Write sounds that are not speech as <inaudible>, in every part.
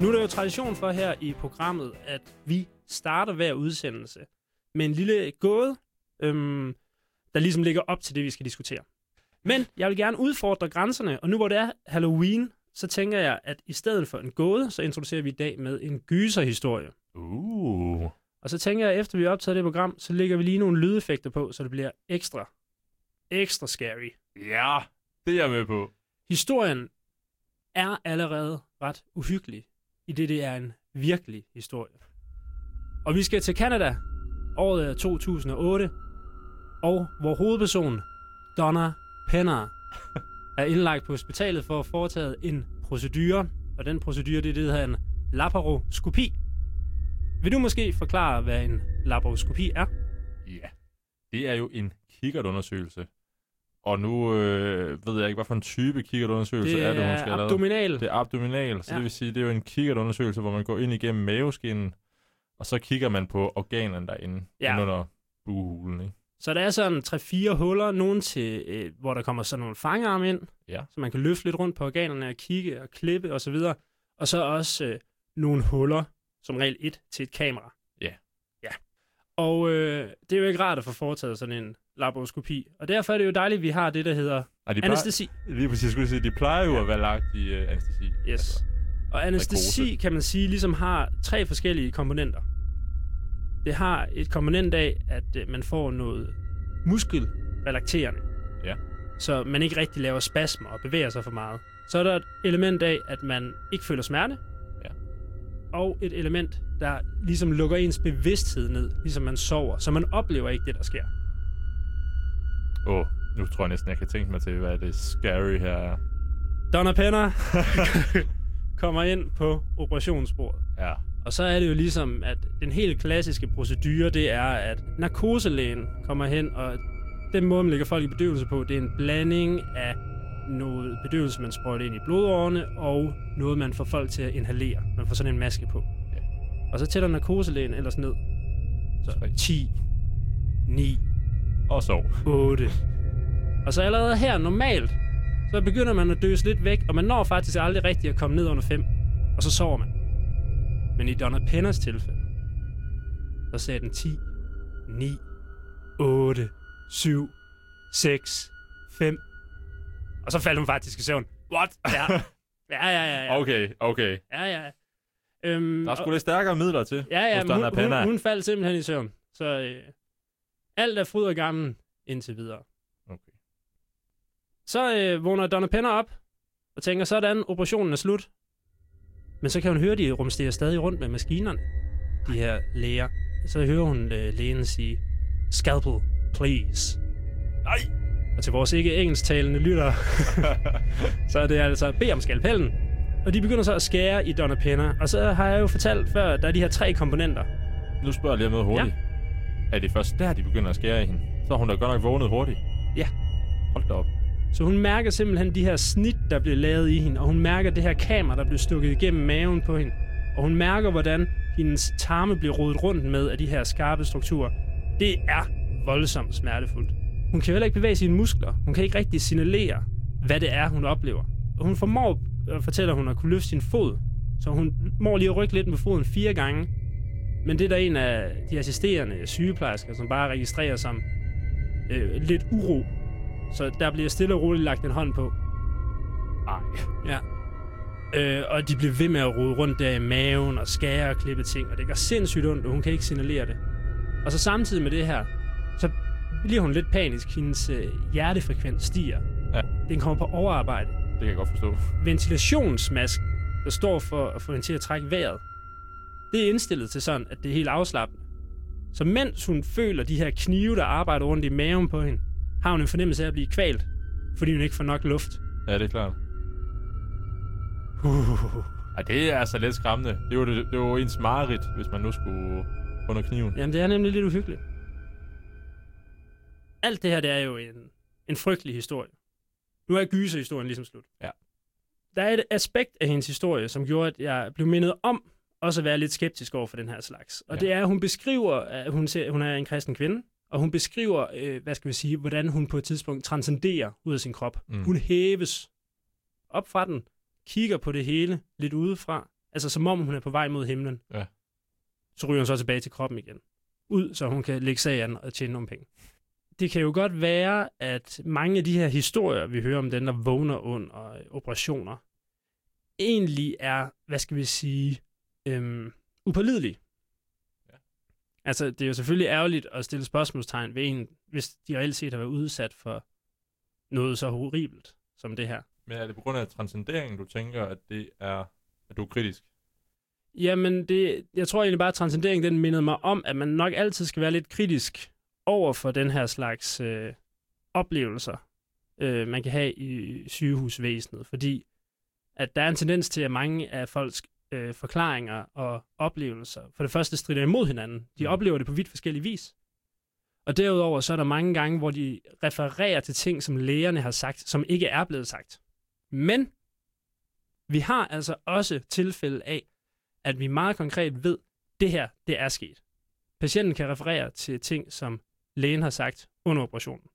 Nu er der jo tradition for her i programmet, at vi starter hver udsendelse med en lille gåde, øhm, der ligesom ligger op til det, vi skal diskutere. Men jeg vil gerne udfordre grænserne, og nu hvor det er Halloween, så tænker jeg, at i stedet for en gåde, så introducerer vi i dag med en gyserhistorie. Uh. Og så tænker jeg, at efter vi har optaget det program, så lægger vi lige nogle lydeffekter på, så det bliver ekstra, ekstra scary. Ja, det er jeg med på. Historien er allerede ret uhyggelig, i det det er en virkelig historie. Og vi skal til Canada. Året øh, er 2008, og hvor hovedperson Donna Penner er indlagt på hospitalet for at foretage en procedure, og den procedure det er det, der hedder en laparoskopi. Vil du måske forklare, hvad en laparoskopi er? Ja. Det er jo en kikkertundersøgelse. Og nu øh, ved jeg ikke, hvad for en type kikkertundersøgelse Det er det, hun skal have abdominal. Det er abdominal, så Ja. det vil sige, det er jo en kikkertundersøgelse, hvor man går ind igennem maveskinnen, og så kigger man på organerne derinde, Ja. under buhulen, ikke? Så der er sådan 3-4 huller, nogen til, øh, hvor der kommer sådan nogle fangarme ind, Ja. så man kan løfte lidt rundt på organerne og kigge og klippe osv. Og, og så også øh, nogle huller, som regel et til et kamera. Ja. Ja. Og øh, det er jo ikke rart at få foretaget sådan en laparoskopi. Og derfor er det jo dejligt, at vi har det, der hedder Og de plejer, anestesi. lige præcis skulle sige, de plejer jo at være lagt i øh, anestesi. Yes. Og anestesi, narkose. kan man sige, ligesom har tre forskellige komponenter. Det har et komponent af, at øh, man får noget muskelrelakterende. Ja. Så man ikke rigtig laver spasmer og bevæger sig for meget. Så er der et element af, at man ikke føler smerte. Ja. Og et element, der ligesom lukker ens bevidsthed ned, ligesom man sover. Så man oplever ikke det, der sker. Åh, oh, nu tror jeg næsten, jeg kan tænke mig til, hvad det scary her er. Donna Penner <laughs> kommer ind på operationsbordet. Ja. Og så er det jo ligesom, at den helt klassiske procedure, det er, at narkoselægen kommer hen, og den måde, man lægger folk i bedøvelse på, det er en blanding af noget bedøvelse, man sprøjter ind i blodårene, og noget, man får folk til at inhalere. Man får sådan en maske på. Ja. Og så tæller narkoselægen ellers ned. Så Tre. 10, 9, Og sov. 8. Og så allerede her normalt, så begynder man at døse lidt væk, og man når faktisk aldrig rigtig at komme ned under 5. Og så sover man. Men i Donna Penners tilfælde, så sagde den 10, 9, 8, 7, 6, 5. Og så faldt hun faktisk i søvn. What? Ja. Ja, ja, ja. ja. Okay, okay. Ja, ja. Øhm, Der er og- lidt stærkere midler til. Ja, ja, hun, hun, hun faldt simpelthen i søvn. Så øh, alt er fryd og gammel indtil videre. Okay. Så øh, vågner Donna Penner op og tænker, sådan, operationen er slut. Men så kan hun høre, de rumsterer stadig rundt med maskinerne, de her læger. Så hører hun øh, lægen sige, scalpel, please. Nej! Og til vores ikke engelsktalende lyttere, <laughs> så er det altså bed om skalpellen. Og de begynder så at skære i Donna Penner. Og så har jeg jo fortalt før, at der er de her tre komponenter. Nu spørger jeg lige om noget hurtigt. Ja. Er det først der, de begynder at skære i hende? Så har hun da godt nok vågnet hurtigt. Ja. Hold da op. Så hun mærker simpelthen de her snit, der bliver lavet i hende, og hun mærker det her kamera, der bliver stukket igennem maven på hende. Og hun mærker, hvordan hendes tarme bliver rodet rundt med af de her skarpe strukturer. Det er voldsomt smertefuldt. Hun kan heller ikke bevæge sine muskler. Hun kan ikke rigtig signalere, hvad det er, hun oplever. Og hun formår, øh, fortæller hun, at kunne løfte sin fod. Så hun må lige rykke lidt med foden fire gange. Men det er der en af de assisterende sygeplejersker, som bare registrerer som øh, lidt uro så der bliver stille og roligt lagt en hånd på. Ej. Ja. Øh, og de bliver ved med at rode rundt der i maven og skære og klippe ting, og det gør sindssygt ondt, og hun kan ikke signalere det. Og så samtidig med det her, så bliver hun lidt panisk. Hendes øh, hjertefrekvens stiger. Ja. Den kommer på overarbejde. Det kan jeg godt forstå. Ventilationsmask, der står for at få hende til at trække vejret, det er indstillet til sådan, at det er helt afslappende. Så mens hun føler de her knive, der arbejder rundt i maven på hende, har hun en fornemmelse af at blive kvalt, fordi hun ikke får nok luft. Ja, det er klart. Uh. Ej, det er altså lidt skræmmende. Det var, det, det var ens mareridt, hvis man nu skulle under kniven. Jamen, det er nemlig lidt uhyggeligt. Alt det her, det er jo en, en frygtelig historie. Nu er gyserhistorien ligesom slut. Ja. Der er et aspekt af hendes historie, som gjorde, at jeg blev mindet om også at være lidt skeptisk over for den her slags. Og Ja. det er, at hun beskriver, at hun, ser, hun er en kristen kvinde, og hun beskriver, øh, hvad skal vi sige, hvordan hun på et tidspunkt transcenderer ud af sin krop. Mm. Hun hæves op fra den, kigger på det hele lidt udefra, Altså som om hun er på vej mod himlen. Ja. Så ryger hun så tilbage til kroppen igen. Ud, så hun kan lægge sig an og tjene nogle penge. Det kan jo godt være, at mange af de her historier, vi hører om den, der vågner under operationer, egentlig er, hvad skal vi sige, øhm, upålidelige. Ja. Altså, det er jo selvfølgelig ærgerligt at stille spørgsmålstegn ved en, hvis de reelt set har været udsat for noget så horribelt som det her. Men er det på grund af transcenderingen, du tænker, at det er, at du er kritisk? Jamen, det, jeg tror egentlig bare, at transcendering den mindede mig om, at man nok altid skal være lidt kritisk over for den her slags øh, oplevelser, øh, man kan have i sygehusvæsenet. Fordi at der er en tendens til, at mange af folks øh, forklaringer og oplevelser for det første strider imod hinanden. De Mm. oplever det på vidt forskellige vis. Og derudover så er der mange gange, hvor de refererer til ting, som lægerne har sagt, som ikke er blevet sagt. Men vi har altså også tilfælde af, at vi meget konkret ved, det her, det er sket. Patienten kan referere til ting, som lægen har sagt under operationen.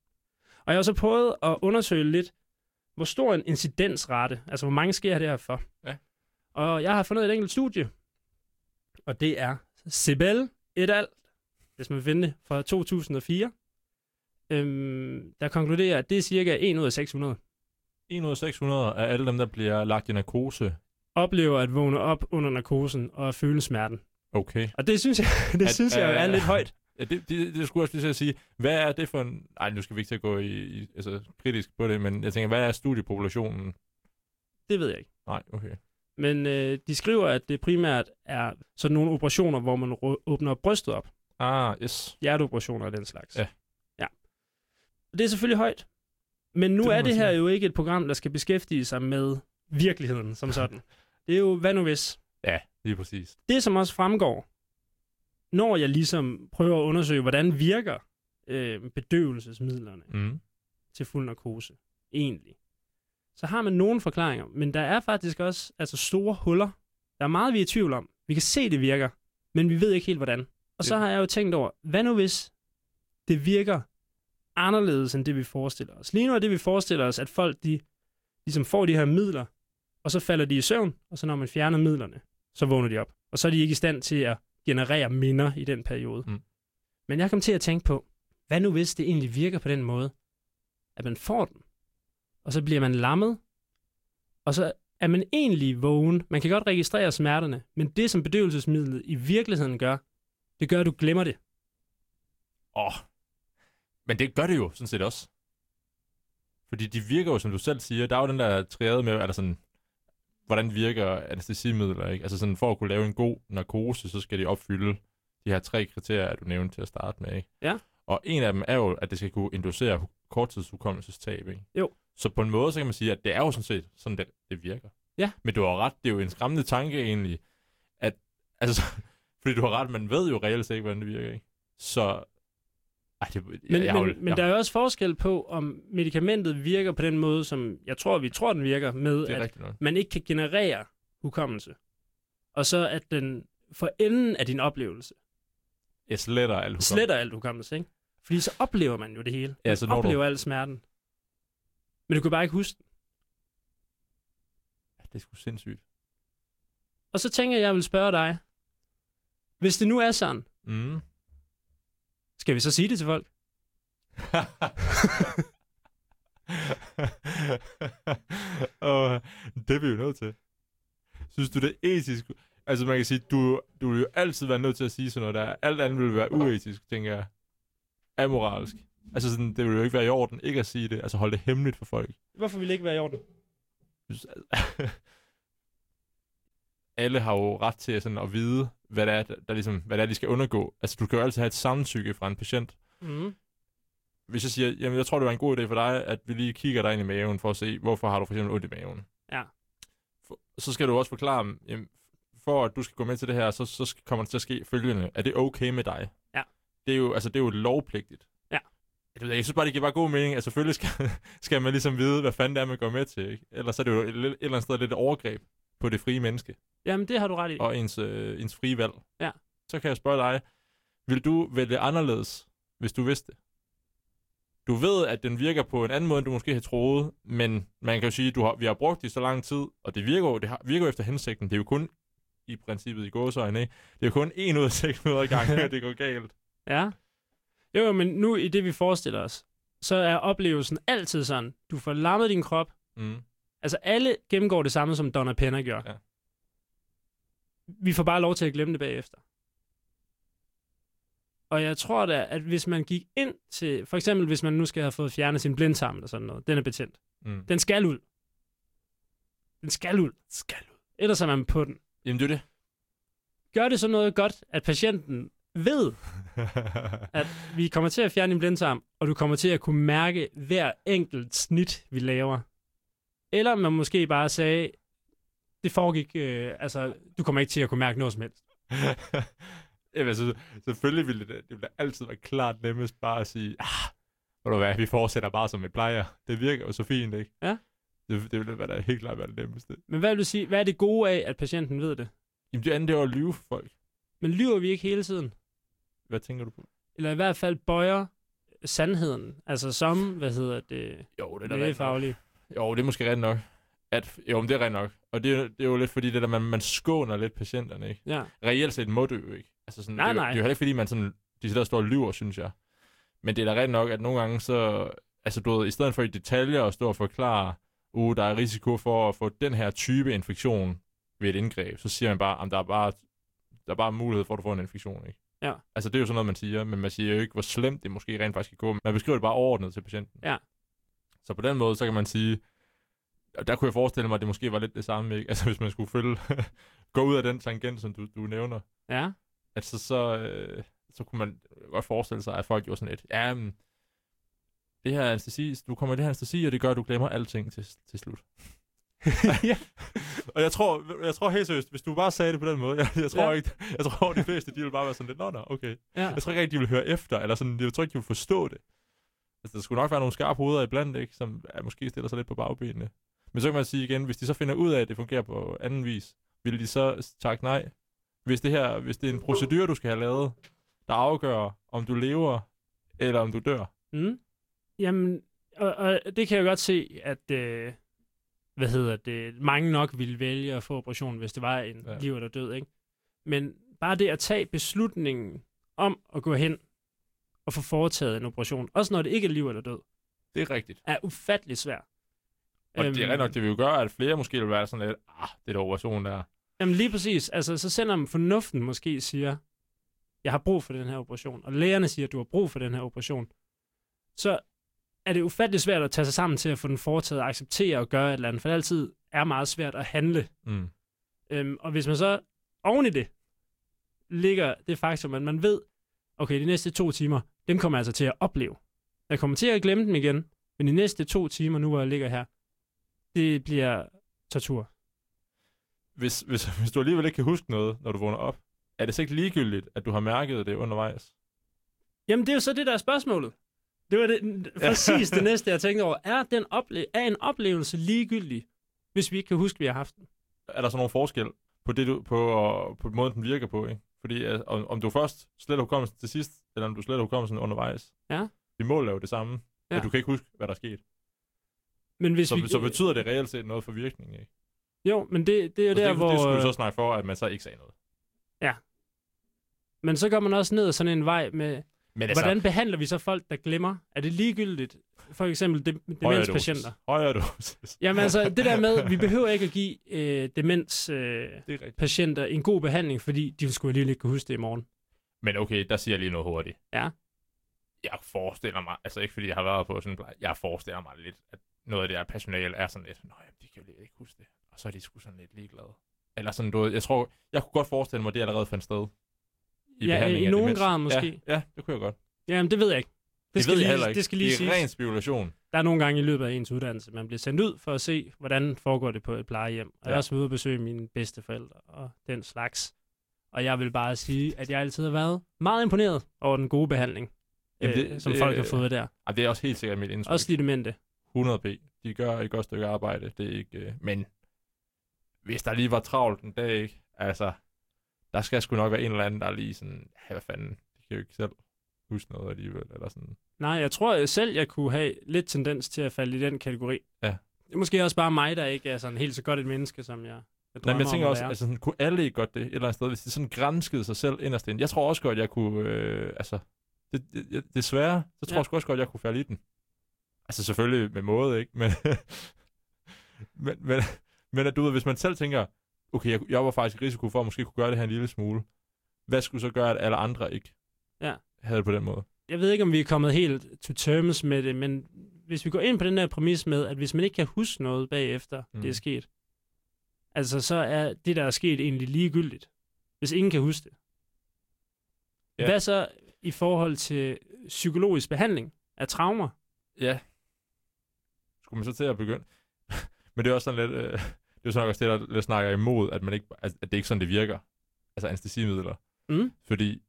Og jeg har så prøvet at undersøge lidt, hvor stor en incidensrate, altså hvor mange sker det her for. Ja. Og jeg har fundet et enkelt studie, og det er Sibel et al, hvis man vil finde det, fra 2004, øhm, der konkluderer, at det er cirka 1 ud af 600 1 ud af 600 af alle dem, der bliver lagt i narkose. oplever at vågne op under narkosen og føle smerten. Okay. Og det synes jeg, <laughs> det At- synes jeg er øh, lidt højt. Ja, det, det, det skulle også lige at sige. Hvad er det for en... Nej, nu skal vi ikke til at gå i, i, altså, kritisk på det, men jeg tænker, hvad er studiepopulationen? Det ved jeg ikke. Nej, okay. Men øh, de skriver, at det primært er sådan nogle operationer, hvor man åbner brystet op. Ah, yes. Hjerteoperationer og den slags. Ja. ja. Det er selvfølgelig højt. Men nu Det er det her sige. jo ikke et program, der skal beskæftige sig med virkeligheden som sådan. det er jo, hvad nu hvis? Ja, lige præcis. Det, som også fremgår, når jeg ligesom prøver at undersøge, hvordan virker øh, bedøvelsesmidlerne Mm. til fuld narkose egentlig, så har man nogle forklaringer, men der er faktisk også altså store huller. Der er meget, vi er i tvivl om. Vi kan se, det virker, men vi ved ikke helt, hvordan. Og så har jeg jo tænkt over, hvad nu hvis det virker anderledes end det, vi forestiller os? Lige nu er det, vi forestiller os, at folk de ligesom får de her midler, og så falder de i søvn, og så når man fjerner midlerne, så vågner de op. Og så er de ikke i stand til at generere minder i den periode. Mm. Men jeg kom til at tænke på, hvad nu hvis det egentlig virker på den måde, at man får den, og så bliver man lammet, og så er man egentlig vågen. Man kan godt registrere smerterne, men det, som bedøvelsesmidlet i virkeligheden gør, det gør, at du glemmer det. Åh. Oh. Men det gør det jo sådan set også. Fordi de virker jo, som du selv siger, der er jo den der triade med, altså sådan, hvordan virker anestesimidler, ikke? Altså sådan, for at kunne lave en god narkose, så skal de opfylde de her tre kriterier, du nævnte til at starte med, ikke? Ja. Og en af dem er jo, at det skal kunne inducere korttidshukommelsestab, ikke? Jo. Så på en måde, så kan man sige, at det er jo sådan set sådan, det, det virker. Ja. Men du har ret, det er jo en skræmmende tanke egentlig, at, altså, <laughs> fordi du har ret, man ved jo reelt set ikke, hvordan det virker, ikke? Så, ej, det, Men, jeg, jeg, men, jo- men jeg, der er jo også forskel på, om medicamentet virker på den måde, som jeg tror, vi tror, den virker, med at man ikke kan generere hukommelse. Og så at den for enden af din oplevelse Jeg sletter alt hukommelse. sletter alt hukommelse, ikke? Fordi så oplever man jo det hele. Ja, Man så når du- oplever al smerten. Men du kan bare ikke huske den. Det er sgu sindssygt. Og så tænker jeg, jeg vil spørge dig. Hvis det nu er sådan, Mm. skal vi så sige det til folk? <laughs> og det er vi jo nødt til. Synes du, det er etisk? Altså man kan sige, du, du vil jo altid være nødt til at sige sådan noget der. Alt andet vil være uetisk, tænker jeg. Amoralsk. Altså sådan, det vil jo ikke være i orden ikke at sige det. Altså holde det hemmeligt for folk. Hvorfor vil det ikke være i orden? <laughs> Alle har jo ret til sådan at vide, hvad det er, der, der ligesom, hvad det er, de skal undergå. Altså du kan jo altid have et samtykke fra en patient. Mm. hvis jeg siger, jamen jeg tror, det var en god idé for dig, at vi lige kigger dig ind i maven for at se, hvorfor har du for eksempel ondt i maven. Ja. For, så skal du også forklare, jamen, for at du skal gå med til det her, så, så kommer det til at ske følgende. Er det okay med dig? Ja. Det er jo, altså, det er jo lovpligtigt. Jeg, ved jeg synes bare, det giver bare god mening. Altså selvfølgelig skal, <laughs> skal man ligesom vide, hvad fanden det er, man går med til. Ikke? Ellers er det jo et, et eller andet sted lidt overgreb på det frie menneske Jamen, det har du ret i. og ens, øh, ens frie valg. Ja. Så kan jeg spørge dig, vil du vælge anderledes, hvis du vidste det? Du ved, at den virker på en anden måde, end du måske havde troet, men man kan jo sige, at du har, vi har brugt det i så lang tid, og det virker jo, det har, virker jo efter hensigten. Det er jo kun i princippet i gåsøjne, ikke? Det er jo kun en ud af 600 gange, <laughs> at det går galt. Ja. Jo, jo, men nu i det, vi forestiller os, så er oplevelsen altid sådan, du får lammet din krop. Mm. Altså, alle gennemgår det samme, som Donna Penner gjorde. Ja. Vi får bare lov til at glemme det bagefter. Og jeg tror da, at hvis man gik ind til, for eksempel hvis man nu skal have fået fjernet sin blindtarm eller sådan noget, den er betændt. Mm. Den skal ud. Den skal ud. Skal ud. Ellers er man på den. Jamen, det er det. Gør det så noget godt, at patienten ved, <laughs> at vi kommer til at fjerne din blindtarm, og du kommer til at kunne mærke hver enkelt snit, vi laver. Eller man måske bare sagde, det foregik, øh, altså, du kommer ikke til at kunne mærke noget som helst. <laughs> Jamen, altså, selvfølgelig ville det, det ville altid være klart nemmest bare at sige, ah, ved du hvad, vi fortsætter bare som vi plejer. Det virker jo så fint, ikke? Ja. Det, det ville være da helt klart være det nemmeste. Men hvad vil du sige, hvad er det gode af, at patienten ved det? Jamen, det andet, det er jo at lyve for folk. Men lyver vi ikke hele tiden? Hvad tænker du på? Eller i hvert fald bøjer sandheden, altså som, hvad hedder det, Jo, det er lægefaglige. Jo, det er måske rigtigt nok. At, jo, men det er rigtigt nok. Og det, er- det er jo lidt fordi, det der, man, man skåner lidt patienterne, ikke? Ja. Reelt set må du jo ikke. Altså sådan, Nej, det, er nej. Det er jo heller ikke fordi, man sådan, de sidder og står og lyver, synes jeg. Men det er da rigtigt nok, at nogle gange så, altså du ved, i stedet for i detaljer at stå og forklare, uh, der er risiko for at få den her type infektion ved et indgreb, så siger man bare, at der er bare, der er bare mulighed for, at du får en infektion, ikke? Ja. Altså det er jo sådan noget, man siger, men man siger jo ikke, hvor slemt det måske rent faktisk kan gå. Man beskriver det bare overordnet til patienten. Ja. Så på den måde, så kan man sige, og der kunne jeg forestille mig, at det måske var lidt det samme, ikke? <laughs> Altså hvis man skulle følge, gå ud af den tangent, som du, du nævner, Ja. at så, så, øh, så kunne man godt forestille sig, at folk gjorde sådan lidt, ja, men, det her anestesi, du kommer i det her anestesi, og det gør, at du glemmer alting til, til slut. <laughs> <laughs> ja. Og jeg tror, jeg tror helt seriøst, hvis du bare sagde det på den måde, <laughs> jeg, jeg tror Ja. ikke, jeg tror, de fleste, de ville bare være sådan lidt, nå, nå, okay. ja. Jeg tror ikke rigtig, de vil høre efter, eller sådan, jeg tror ikke, de vil forstå det. Altså, der skulle nok være nogle skarpe hoveder iblandt, ikke, som ja, måske stiller sig lidt på bagbenene. Men så kan man sige igen, hvis de så finder ud af, at det fungerer på anden vis, vil de så takke nej? Hvis det her, hvis det er en procedur, du skal have lavet, der afgør, om du lever, eller om du dør. Mm. Jamen, og, og det kan jeg godt se, at øh, hvad hedder det, mange nok ville vælge at få operationen, hvis det var en ja. Liv eller død, ikke? Men bare det at tage beslutningen om at gå hen og få foretaget en operation, også når det ikke er liv eller død, Det er rigtigt. er ufattelig svært. Og det er rigtig nok, det vil jo gøre, at flere måske vil være sådan lidt, ah, det der operation der. Jamen lige præcis. Altså, så sender man fornuften måske siger, jeg har brug for den her operation, og lægerne siger, du har brug for den her operation, så er det ufattelig svært at tage sig sammen til at få den foretaget og acceptere og gøre et eller andet, for det altid er meget svært at handle. Mm. Øhm, og hvis man så oven i det ligger det faktum, at man ved, okay, de næste to timer, dem kommer jeg altså til at opleve. Jeg kommer til at glemme dem igen, men de næste to timer, nu hvor jeg ligger her, det bliver tortur. Hvis, hvis, <laughs> hvis du alligevel ikke kan huske noget, når du vågner op, er det så ikke ligegyldigt, at du har mærket det undervejs? Jamen, det er jo så det, der er spørgsmålet. Det var det, præcis det <laughs> næste, jeg tænkte over. Er, den ople- er en oplevelse ligegyldig, hvis vi ikke kan huske, at vi har haft den? er der så nogen forskel på, det, du, på, øh, på måden, den virker på, ikke? Fordi øh, om, om du først sletter hukommelsen til sidst, eller om du sletter hukommelsen undervejs. Ja. Det mål er jo det samme, ja. Ja. men du kan ikke huske, hvad der er sket. Men hvis Så, vi, så betyder det reelt set noget for virkningen, ikke? Jo, men det, det er jo der, det, hvor... det skulle øh, så snakke for, at man så ikke sagde noget. Men så går man også ned ad sådan en vej med, Men altså, hvordan behandler vi så folk, der glemmer? Er det ligegyldigt? For eksempel de, demenspatienter. Højere dosis. Jamen altså, det der med, vi behøver ikke at give øh, demenspatienter er rigtigt. en god behandling, fordi de skulle alligevel ikke kunne huske det i morgen. Men okay, der siger jeg lige noget hurtigt. Ja. Jeg forestiller mig, altså ikke fordi jeg har været på sådan en jeg forestiller mig lidt, at noget af det her personale er sådan lidt, nej, de kan jo ikke huske det. Og så er de sgu sådan lidt ligeglade. Eller sådan, du jeg tror, jeg kunne godt forestille mig, at det allerede fandt sted. Ja, behandlingen i af nogen demens. grad måske. Ja, ja, det kunne jeg godt. Jamen, det ved jeg ikke. Det, Det, skal ved lige, jeg heller ikke. Det skal lige det er siges. ren spekulation. Der er nogle gange i løbet af ens uddannelse, man bliver sendt ud for at se, hvordan foregår det på et plejehjem. Og jeg Ja. har også været ude og besøge mine bedsteforældre og den slags. Og jeg vil bare sige, at jeg altid har været meget imponeret over den gode behandling, Jamen, øh, det- som det- folk har fået der. Ej, det er også helt sikkert mit indtryk. Også de demente. 100 p. De gør et godt stykke arbejde. Det er ikke... Øh, men hvis der lige var travlt en dag, ikke? Altså, der skal sgu nok være en eller anden, der er lige sådan, ja, hvad fanden, de kan jo ikke selv huske noget alligevel, eller sådan. Nej, jeg tror jeg selv, jeg kunne have lidt tendens til at falde i den kategori. Ja. Det er måske også bare mig, der ikke er sådan helt så godt et menneske, som jeg Nej, drømmer men jeg tænker også, altså, sådan, kunne alle ikke godt det et eller andet sted, hvis de sådan grænskede sig selv inderst inde? Jeg tror også godt, jeg kunne, øh, altså, det, det, desværre, så tror Ja. jeg også godt, jeg kunne falde i den. Altså selvfølgelig med måde, ikke? Men, <laughs> men, men, men at du ved, hvis man selv tænker, okay, jeg, jeg var faktisk i risiko for at måske kunne gøre det her en lille smule, hvad skulle så gøre, at alle andre ikke Ja. havde det på den måde? jeg ved ikke, om vi er kommet helt to terms med det, men hvis vi går ind på den der præmis med, at hvis man ikke kan huske noget bagefter, mm. Mm. det er sket, altså så er det, der er sket, egentlig ligegyldigt. Hvis ingen kan huske det. Ja. Hvad så i forhold til psykologisk behandling af traumer? Ja. Skulle man så til at begynde? <laughs> Men det er også sådan lidt, øh, det er jo sådan også det, der lidt snakker imod, at, man ikke, at, at det ikke sådan, det virker. Altså anestesimidler. Mm? Fordi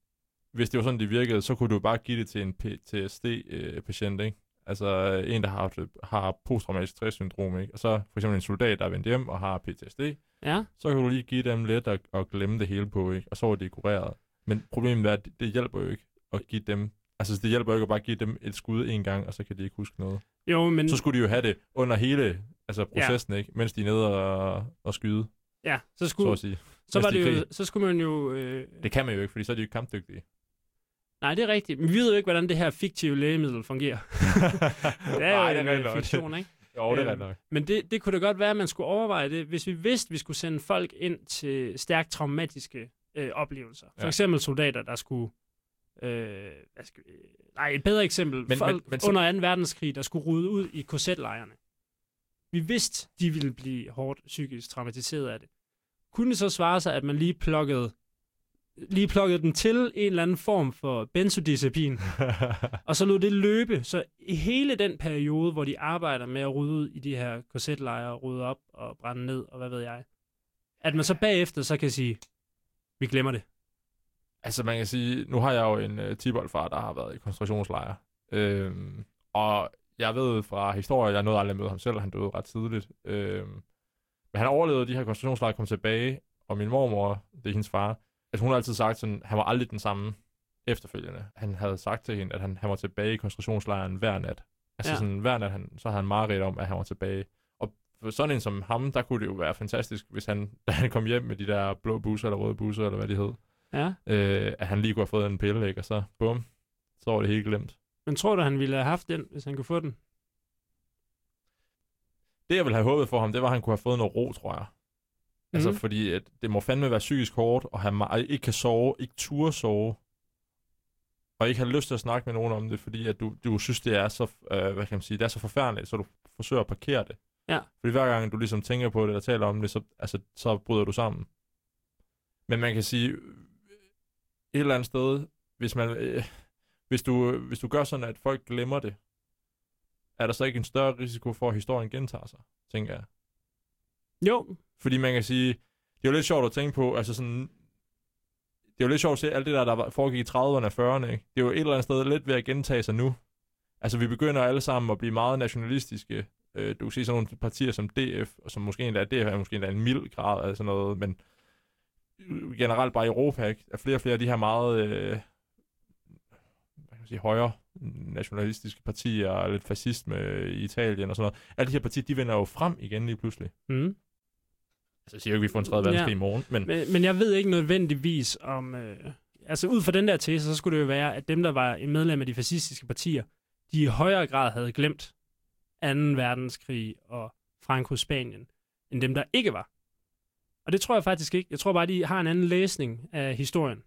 hvis det var sådan, det virkede, så kunne du bare give det til en PTSD-patient, ikke? Altså øh, en, der har, har posttraumatisk stresssyndrom, ikke? Og så for eksempel en soldat, der er vendt hjem og har PTSD, Ja, så kan du lige give dem lidt og, og glemme det hele på, ikke? Og så er det kureret. Men problemet er, at det, det hjælper jo ikke at give dem... Altså, det hjælper jo ikke at bare give dem et skud en gang, og så kan de ikke huske noget. jo, men Så skulle de jo have det under hele altså processen, ja. ikke? Mens de er nede og, og skyde, ja, så, så skulle, sige. så, var de det jo, så skulle man jo... Øh, Det kan man jo ikke, fordi så er de jo ikke kampdygtige. nej, det er rigtigt. Men vi ved jo ikke, hvordan det her fiktive lægemiddel fungerer. <laughs> Det er Nej, jo det en er øh, fiktion, ikke? <laughs> Jo, det er Øhm, nok. Men det, det kunne da godt være, at man skulle overveje det, hvis vi vidste, at vi skulle sende folk ind til stærkt traumatiske øh, oplevelser. For Ja. eksempel soldater, der skulle... Øh, hvad skal vi, nej, et bedre eksempel. Men, Men- folk men- men så- under 2. verdenskrig, der skulle rydde ud i korsetlejrene. Vi vidste, de ville blive hårdt psykisk traumatiseret af det. Kunne det så svare sig, at man lige plukkede, lige plukkede dem til en eller anden form for benzodiazepin, <laughs> og så lod det løbe. Så i hele den periode, hvor de arbejder med at rydde ud i de her korsetlejre, rydde op og brænde ned, og hvad ved jeg, at man så bagefter så kan sige, vi glemmer det. Altså man kan sige, nu har jeg jo en uh, tiboldfar, der har været i koncentrationslejre. Øhm, og jeg ved fra historier, jeg nåede aldrig med ham selv, han døde ret tidligt. Øhm, men han overlevede de her koncentrationslejre, kom tilbage, og min mormor, det er hendes far, at hun har altid sagt sådan, han var aldrig den samme efterfølgende. Han havde sagt til hende, at han, han var tilbage i koncentrationslejren hver nat. Altså ja. sådan hver nat, han, så havde han mareridt om, at han var tilbage. Og for sådan en som ham, der kunne det jo være fantastisk, hvis han, <laughs> da han kom hjem med de der blå busser, eller røde busser, eller hvad de hed, Ja. øh, at han lige kunne have fået en pille, ikke? og så bum, så var det helt glemt. Men tror du, han ville have haft den, hvis han kunne få den? Det, jeg ville have håbet for ham, det var, at han kunne have fået noget ro, tror jeg. Altså, Mhm. fordi at det må fandme være psykisk hårdt, og han ikke kan sove, ikke turde sove, og ikke har lyst til at snakke med nogen om det, fordi at du, du synes, det er så, øh, hvad kan man sige, det er så forfærdeligt, så du forsøger at parkere det. Ja. Fordi hver gang du ligesom tænker på det, eller taler om det, så, altså, så bryder du sammen. Men man kan sige, øh, et eller andet sted, hvis man, øh, hvis du, hvis du gør sådan, at folk glemmer det, er der så ikke en større risiko for, at historien gentager sig, tænker jeg. Jo, Fordi man kan sige, det er jo lidt sjovt at tænke på, altså sådan, det er jo lidt sjovt at se alt det der, der foregik i 30'erne og 40'erne, ikke? Det er jo et eller andet sted lidt ved at gentage sig nu. Altså, vi begynder alle sammen at blive meget nationalistiske. Øh, du kan se sådan nogle partier som DF, og som måske endda, DF er måske endda en mild grad af sådan noget, men generelt bare i Europa, ikke? Er flere og flere af de her meget, øh, sige, højre nationalistiske partier, og lidt fascisme i Italien og sådan noget. Alle de her partier, de vender jo frem igen lige pludselig. mm. Altså, jeg siger jo ikke, at vi får en tredje verdenskrig Ja. i morgen, men men, men jeg ved ikke nødvendigvis om... Øh, altså ud fra den der tese, så skulle det jo være, at dem, der var medlem af de fascistiske partier, de i højere grad havde glemt 2. verdenskrig og Franco-Spanien, end dem, der ikke var. Og det tror jeg faktisk ikke. Jeg tror bare, de har en anden læsning af historien.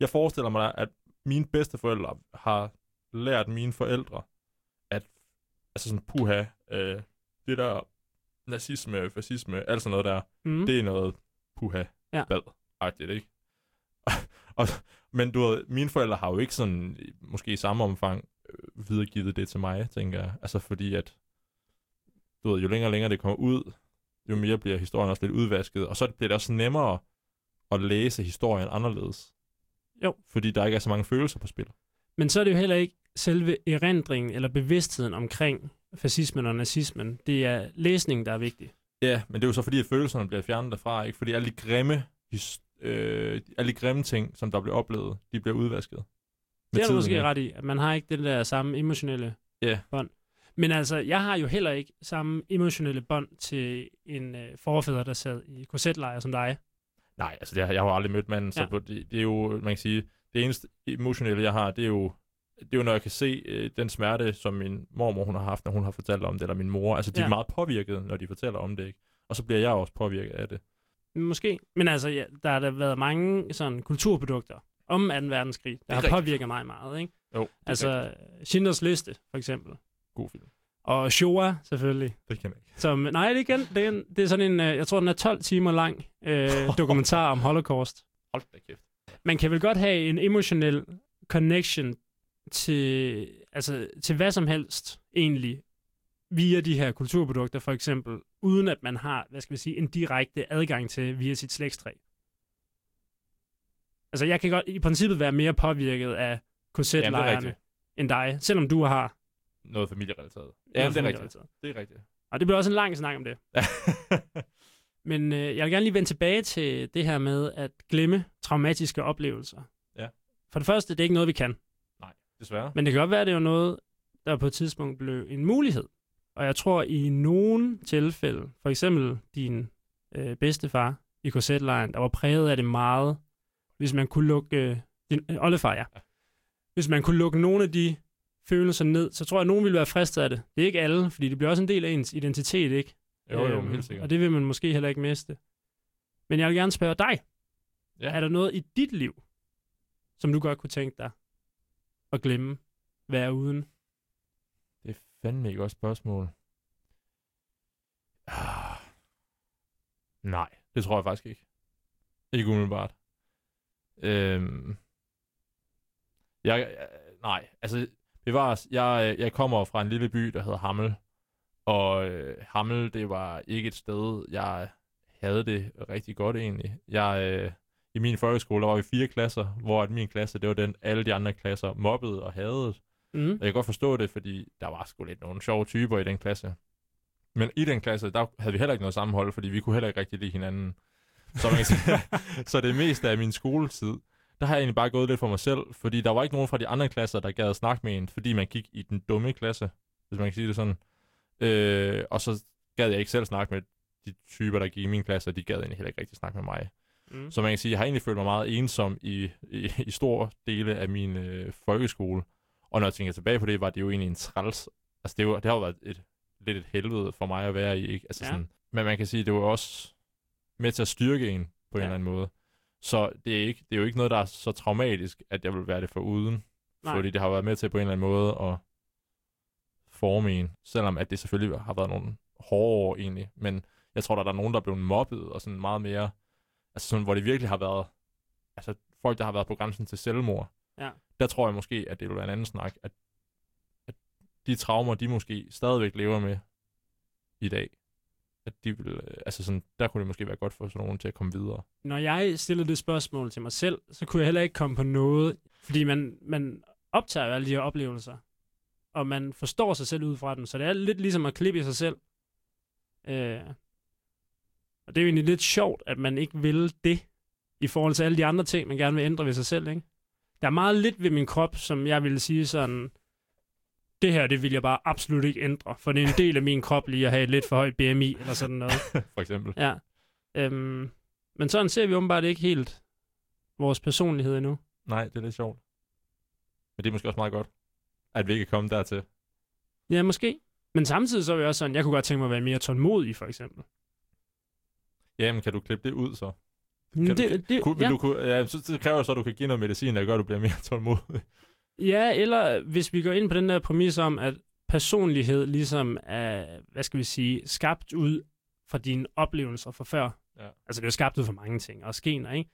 jeg forestiller mig, at mine bedsteforældre har lært mine forældre, at altså sådan, puha, øh, det der nazisme, fascisme, alt sådan noget der, Mm. det er noget puha, Ja. bad-agtigt, ikke? <laughs> og, men du ved, mine forældre har jo ikke sådan, måske i samme omfang, øh, videregivet det til mig, tænker jeg. Altså fordi at, du ved, jo længere og længere det kommer ud, jo mere bliver historien også lidt udvasket, og så bliver det også nemmere at læse historien anderledes. Jo. Fordi der ikke er så mange følelser på spil. Men så er det jo heller ikke selve erindringen eller bevidstheden omkring fascismen og nazismen. Det er læsningen, der er vigtig. Ja, men det er jo så fordi, at følelserne bliver fjernet derfra, ikke? Fordi alle de grimme, øh, alle de grimme ting, som der bliver oplevet, de bliver udvasket. Det er du måske ret i, at man har ikke det der samme emotionelle Ja. bånd. Men altså, jeg har jo heller ikke samme emotionelle bånd til en øh, forfædre, der sad i korsetlejr som dig. Nej, altså det, jeg har jo aldrig mødt manden, så Ja. det, det er jo, man kan sige, det eneste emotionelle, jeg har, det er jo, det er jo når jeg kan se øh, den smerte, som min mormor hun har haft, når hun har fortalt om det, eller min mor. Altså, de ja. Er meget påvirket, når de fortæller om det, ikke? Og så bliver jeg også påvirket af det. Måske. Men altså, ja, der har der været mange sådan kulturprodukter om 2. verdenskrig, der er har rigtigt. påvirket mig meget. Ikke? Jo, Altså, Schindlers Liste, for eksempel. god film. Og Shoah, selvfølgelig. Det kan jeg ikke. Som, nej, det er, igen, det, er, en- det er sådan en, øh, jeg tror, den er 12 timer lang øh, <laughs> dokumentar om Holocaust. Hold da kæft. Man kan vel godt have en emotionel connection til, altså, til hvad som helst, egentlig, via de her kulturprodukter, for eksempel, uden at man har, hvad skal vi sige, en direkte adgang til via sit slægtstræ. Altså, jeg kan godt i princippet være mere påvirket af korsetlejrene end dig, selvom du har Noget familierelateret. noget Ja, det er rigtigt. Det er rigtigt. Og det bliver også en lang snak om det. <laughs> Men øh, jeg vil gerne lige vende tilbage til det her med at glemme traumatiske oplevelser. Ja. For det første, det er ikke noget, vi kan. Desværre. Men det kan godt være, at det er noget, der på et tidspunkt blev en mulighed. Og jeg tror, i nogle tilfælde, for eksempel din øh, bedstefar i korsetlejren, der var præget af det meget, hvis man kunne lukke... Øh, din øh, oldefar, ja. Ja. Hvis man kunne lukke nogle af de følelser ned, så tror jeg, at nogen ville være fristet af det. Det er ikke alle, fordi det bliver også en del af ens identitet, ikke? Jo, jo, Øhm, helt sikkert. Og det vil man måske heller ikke miste. Men jeg vil gerne spørge dig. Ja. Er der noget i dit liv, som du godt kunne tænke dig at glemme, være uden? Det er fandme ikke også spørgsmål. Ah. Nej, det tror jeg faktisk ikke. Ikke umiddelbart. Øhm. Jeg, jeg, nej, altså, bevares, jeg, jeg kommer fra en lille by, der hedder Hammel. Og øh, Hammel, det var ikke et sted, jeg havde det rigtig godt egentlig. Jeg, øh, I min folkeskole, der var vi fire klasser, hvor at min klasse, det var den, alle de andre klasser mobbede og hadede. Mm. Og jeg kan godt forstå det, fordi der var sgu lidt nogle sjove typer i den klasse. Men i den klasse, der havde vi heller ikke noget sammenhold, fordi vi kunne heller ikke rigtig lide hinanden. Så, man kan sige, <laughs> så det meste af min skoletid, der har jeg egentlig bare gået lidt for mig selv, fordi der var ikke nogen fra de andre klasser, der gad at snakke med en, fordi man gik i den dumme klasse, hvis man kan sige det sådan. Øh, og så gad jeg ikke selv snakke med de typer, der gik i min klasse, og de gad egentlig heller ikke rigtig snakke med mig. Mm. Så man kan sige, jeg har egentlig følt mig meget ensom i, i, i store dele af min øh, folkeskole. Og når jeg tænker tilbage på det, var det jo egentlig en træls. Altså det, var, det har jo været et, lidt et helvede for mig at være i. Ikke? Altså Ja. sådan, men man kan sige, det var også med til at styrke en på en Ja. eller anden måde. Så det er, ikke, det er jo ikke noget, der er så traumatisk, at jeg vil være det for uden. Nej. Fordi det har været med til på en eller anden måde at forme en. Selvom at det selvfølgelig har været nogle hårde år egentlig. Men jeg tror, der er nogen, der er blevet mobbet og sådan meget mere... Altså sådan, hvor det virkelig har været... Altså folk, der har været på grænsen til selvmord. Ja. Der tror jeg måske, at det vil være en anden snak. At, at de traumer, de måske stadigvæk lever med i dag. At de vil, øh, altså sådan, der kunne det måske være godt for sådan nogen til at komme videre. Når jeg stillede det spørgsmål til mig selv, så kunne jeg heller ikke komme på noget, fordi man, man optager jo alle de her oplevelser, og man forstår sig selv ud fra dem, så det er lidt ligesom at klippe i sig selv. Øh, og det er jo egentlig lidt sjovt, at man ikke vil det, i forhold til alle de andre ting, man gerne vil ændre ved sig selv, ikke? Der er meget lidt ved min krop, som jeg ville sige sådan, det her, det vil jeg bare absolut ikke ændre, for det er en del af min krop lige at have et lidt for højt BMI, eller sådan noget. <laughs> for eksempel. Ja. Øhm, men sådan ser vi åbenbart ikke helt vores personlighed endnu. Nej, det er lidt sjovt. Men det er måske også meget godt, at vi ikke er kommet dertil. Ja, måske. Men samtidig så er vi også sådan, jeg kunne godt tænke mig at være mere tålmodig, for eksempel. Jamen, kan du klippe det ud så? Kan du- det, det, Kunne, ja. du, kunne, ja, så, det kræver så, at du kan give noget medicin, der gør, at du bliver mere tålmodig. Ja, eller hvis vi går ind på den der præmis om, at personlighed ligesom er, hvad skal vi sige, skabt ud fra dine oplevelser fra før. Ja. Altså det er jo skabt ud fra mange ting, og skener, ikke?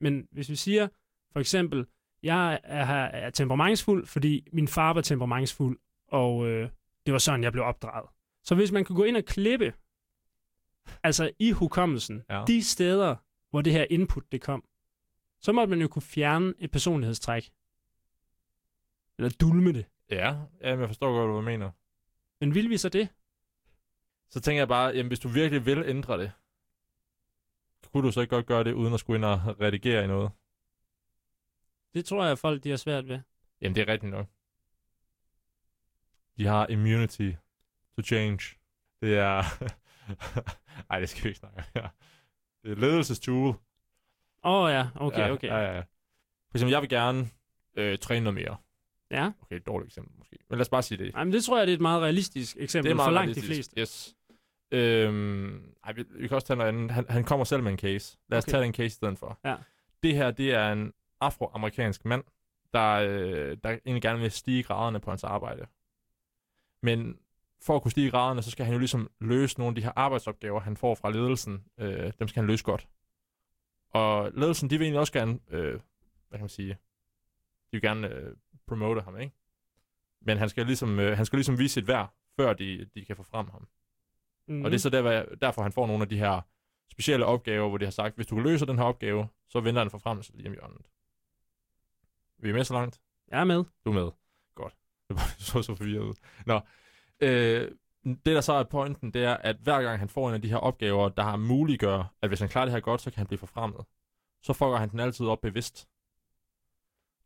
Men hvis vi siger, for eksempel, jeg er, er temperamentsfuld, fordi min far var temperamentsfuld, og øh, det var sådan, jeg blev opdraget. Så hvis man kunne gå ind og klippe, altså i hukommelsen, Ja. de steder, hvor det her input det kom, så måtte man jo kunne fjerne et personlighedstræk. Eller dulme det. Ja, jamen, jeg forstår godt, hvad du mener. Men vil vi så det? Så tænker jeg bare, jamen, hvis du virkelig vil ændre det, kunne du så ikke godt gøre det, uden at skulle ind og redigere i noget? Det tror jeg, folk de har svært ved. Jamen, det er rigtigt nok. De har immunity to change. Det er... <laughs> Ej, det skal vi ikke snakke om. Det er ledelsestool. Åh oh, ja, okay, ja, okay. Ja, ja, ja. For eksempel, jeg vil gerne øh, træne noget mere. Ja. Okay, et dårligt eksempel måske. Men lad os bare sige det. Ej, men det tror jeg, det er et meget realistisk eksempel det er meget for langt de fleste. Yes. Øhm, ej, vi, vi kan også tage noget andet. Han, han kommer selv med en case. Lad os Okay. tage den case i stedet for. Ja. Det her, det er en afroamerikansk mand, der, øh, der egentlig gerne vil stige graderne på hans arbejde. Men for at kunne stige graderne, så skal han jo ligesom løse nogle af de her arbejdsopgaver, han får fra ledelsen. Øh, dem skal han løse godt. Og ledelsen, de vil egentlig også gerne, øh, hvad kan man sige, de vil gerne øh, promote ham, ikke? Men han skal ligesom, øh, han skal ligesom vise sit værd, før de, de kan få frem ham. Mm. Og det er så der, derfor, han får nogle af de her specielle opgaver, hvor de har sagt, hvis du løser den her opgave, så venter en forfremmelse lige om hjørnet. Vi er med så langt? Jeg er med. Du er med. Godt. Det var så så forvirret ud. Nå. Øh, det, der så er pointen, det er, at hver gang han får en af de her opgaver, der har muliggør, at hvis han klarer det her godt, så kan han blive forfremmet. Så fucker han den altid op bevidst.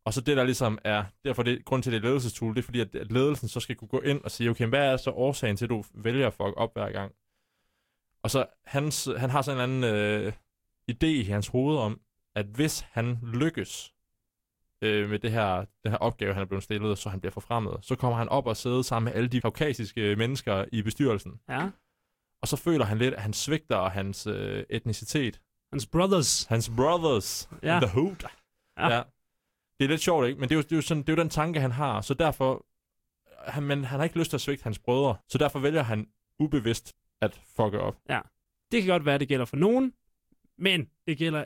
Og så det, der ligesom er, derfor det, grund til det er ledelsestool, det er fordi, at, at ledelsen så skal kunne gå ind og sige, okay, hvad er så årsagen til, at du vælger at fuck op hver gang? Og så hans, han har sådan en eller anden øh, idé i hans hoved om, at hvis han lykkes øh, med det her, den her opgave, han er blevet stillet, så han bliver forfremmet, så kommer han op og sidde sammen med alle de kaukasiske mennesker i bestyrelsen. Ja. Og så føler han lidt, at han svigter hans øh, etnicitet. Hans brothers. Hans brothers. Ja. The hood. Ja. ja. Det er lidt sjovt, ikke? Men det er jo, det er jo, sådan, det er jo den tanke, han har. Så derfor... Han, men han har ikke lyst til at svigte hans brødre. Så derfor vælger han ubevidst at fucke op. Det kan godt være, det gælder for nogen, men det gælder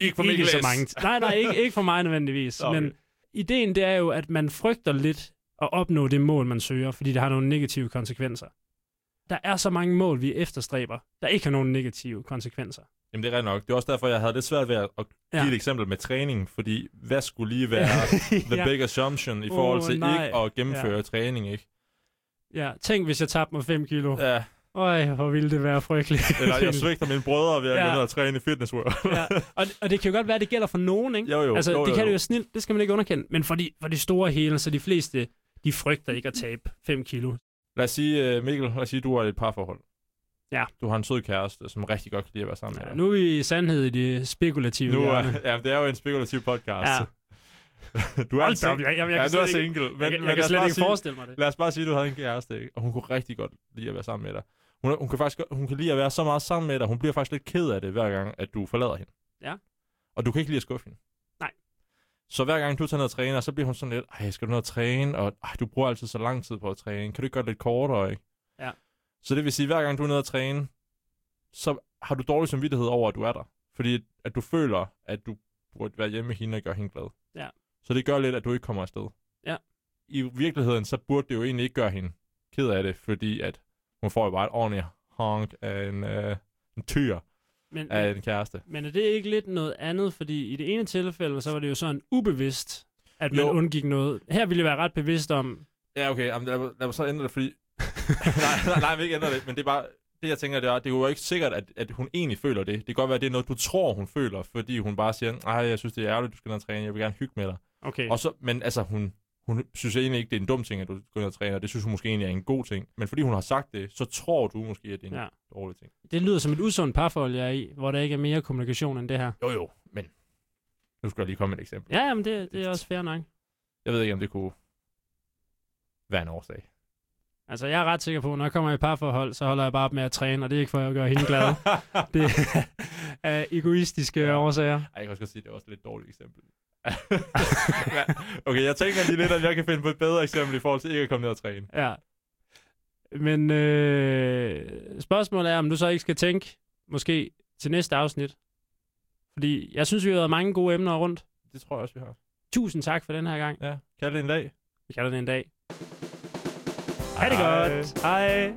Ikke for ikke så mange. Nej, nej, ikke, ikke for mig nødvendigvis. <laughs> Okay. Men ideen det er jo, at man frygter lidt at opnå det mål, man søger, fordi det har nogle negative konsekvenser. Der er så mange mål, vi efterstræber, der ikke har nogen negative konsekvenser. Jamen, det er nok. Det er også derfor, jeg havde lidt svært ved at give Ja. et eksempel med træning, fordi hvad skulle lige være <laughs> the ja. big assumption i forhold til nej. ikke at gennemføre træning, ikke? ja, tænk, hvis jeg tabte mig 5 kilo. Ja, Øj, hvor ville det være frygteligt. eller jeg svigter mine brødre ved at Ja. gå ned og træne i Fitness World. ja. og, og det kan jo godt være, at det gælder for nogen, ikke? jo, jo. altså, jo, det jo, kan det jo. jo snilt, det skal man ikke underkende. Men for de, for de store hele, så de fleste, de frygter ikke at tabe 5 kilo. Lad os sige, øh, Mikkel, lad os sige, du i et parforhold. Ja. Du har en sød kæreste, som rigtig godt kan lide at være sammen med Ja, dig. nu er vi i sandhed i det spekulative nu er, ja, det er jo en spekulativ podcast. Ja. du er, op, jeg, jeg, jeg, ja, kan du er ikke- single. Men, jeg, men jeg, jeg kan os slet ikke sige- forestille mig det. Lad os bare sige, at du havde en kæreste, ikke? og hun kunne rigtig godt lide at være sammen med dig. Hun, hun kan faktisk hun kan lide at være så meget sammen med dig, hun bliver faktisk lidt ked af det, hver gang, at du forlader hende. Ja. Og du kan ikke lide at skuffe hende. Nej. Så hver gang du tager ned og træner, så bliver hun sådan lidt, ej, skal du ned og træne? Og ej, du bruger altid så lang tid på at træne. Kan du ikke gøre det lidt kortere, ikke? Så det vil sige, at hver gang du er nede og træne, så har du dårlig samvittighed over, at du er der. Fordi at du føler, at du burde være hjemme med hende og gøre hende glad. Ja. Så det gør lidt, at du ikke kommer afsted. Ja. I virkeligheden, så burde det jo egentlig ikke gøre hende ked af det, fordi at hun får jo bare et ordentligt honk af en, øh, en tyr Men, af en kæreste. men er det ikke lidt noget andet? Fordi i det ene tilfælde, så var det jo sådan ubevidst, at man Jo. undgik noget. Her ville jeg være ret bevidst om, Ja, okay, jamen, lad, lad mig så ændre det, fordi... <laughs> nej, nej, nej, vil ikke ændre det, men det er bare... Det, jeg tænker, det er, det er jo ikke sikkert, at, at hun egentlig føler det. Det kan godt være, at det er noget, du tror, hun føler, fordi hun bare siger, nej, jeg synes, det er ærgerligt, du skal ned og træne, jeg vil gerne hygge med dig. okay, Og så, men altså, hun, hun synes egentlig ikke, det er en dum ting, at du går ned og træner. Det synes hun måske egentlig er en god ting. Men fordi hun har sagt det, så tror du måske, at det er en Ja. dårlig ting. det lyder som et usundt parforhold, jeg er i, hvor der ikke er mere kommunikation end det her. Jo, jo, men nu skal jeg lige komme med et eksempel. Ja, jamen det, det er også fair nok. Jeg ved ikke, om det kunne være en årsag. Altså, jeg er ret sikker på, at når jeg kommer i et parforhold, så holder jeg bare op med at træne, og det er ikke for at gøre hende glad. <laughs> det er egoistiske Ja. ja. årsager. Ej, jeg kan også godt sige, at det er også et lidt dårligt eksempel. <laughs> okay, jeg tænker lige lidt, at jeg kan finde på et bedre eksempel i forhold til ikke at komme ned og træne. Ja. Men øh, spørgsmålet er, om du så ikke skal tænke, måske til næste afsnit. Fordi jeg synes, vi har været mange gode emner rundt. Det tror jeg også, vi har. Tusind tak for den her gang. Ja, kan det en dag. Vi kalder det en dag. Ha' det godt. Hej.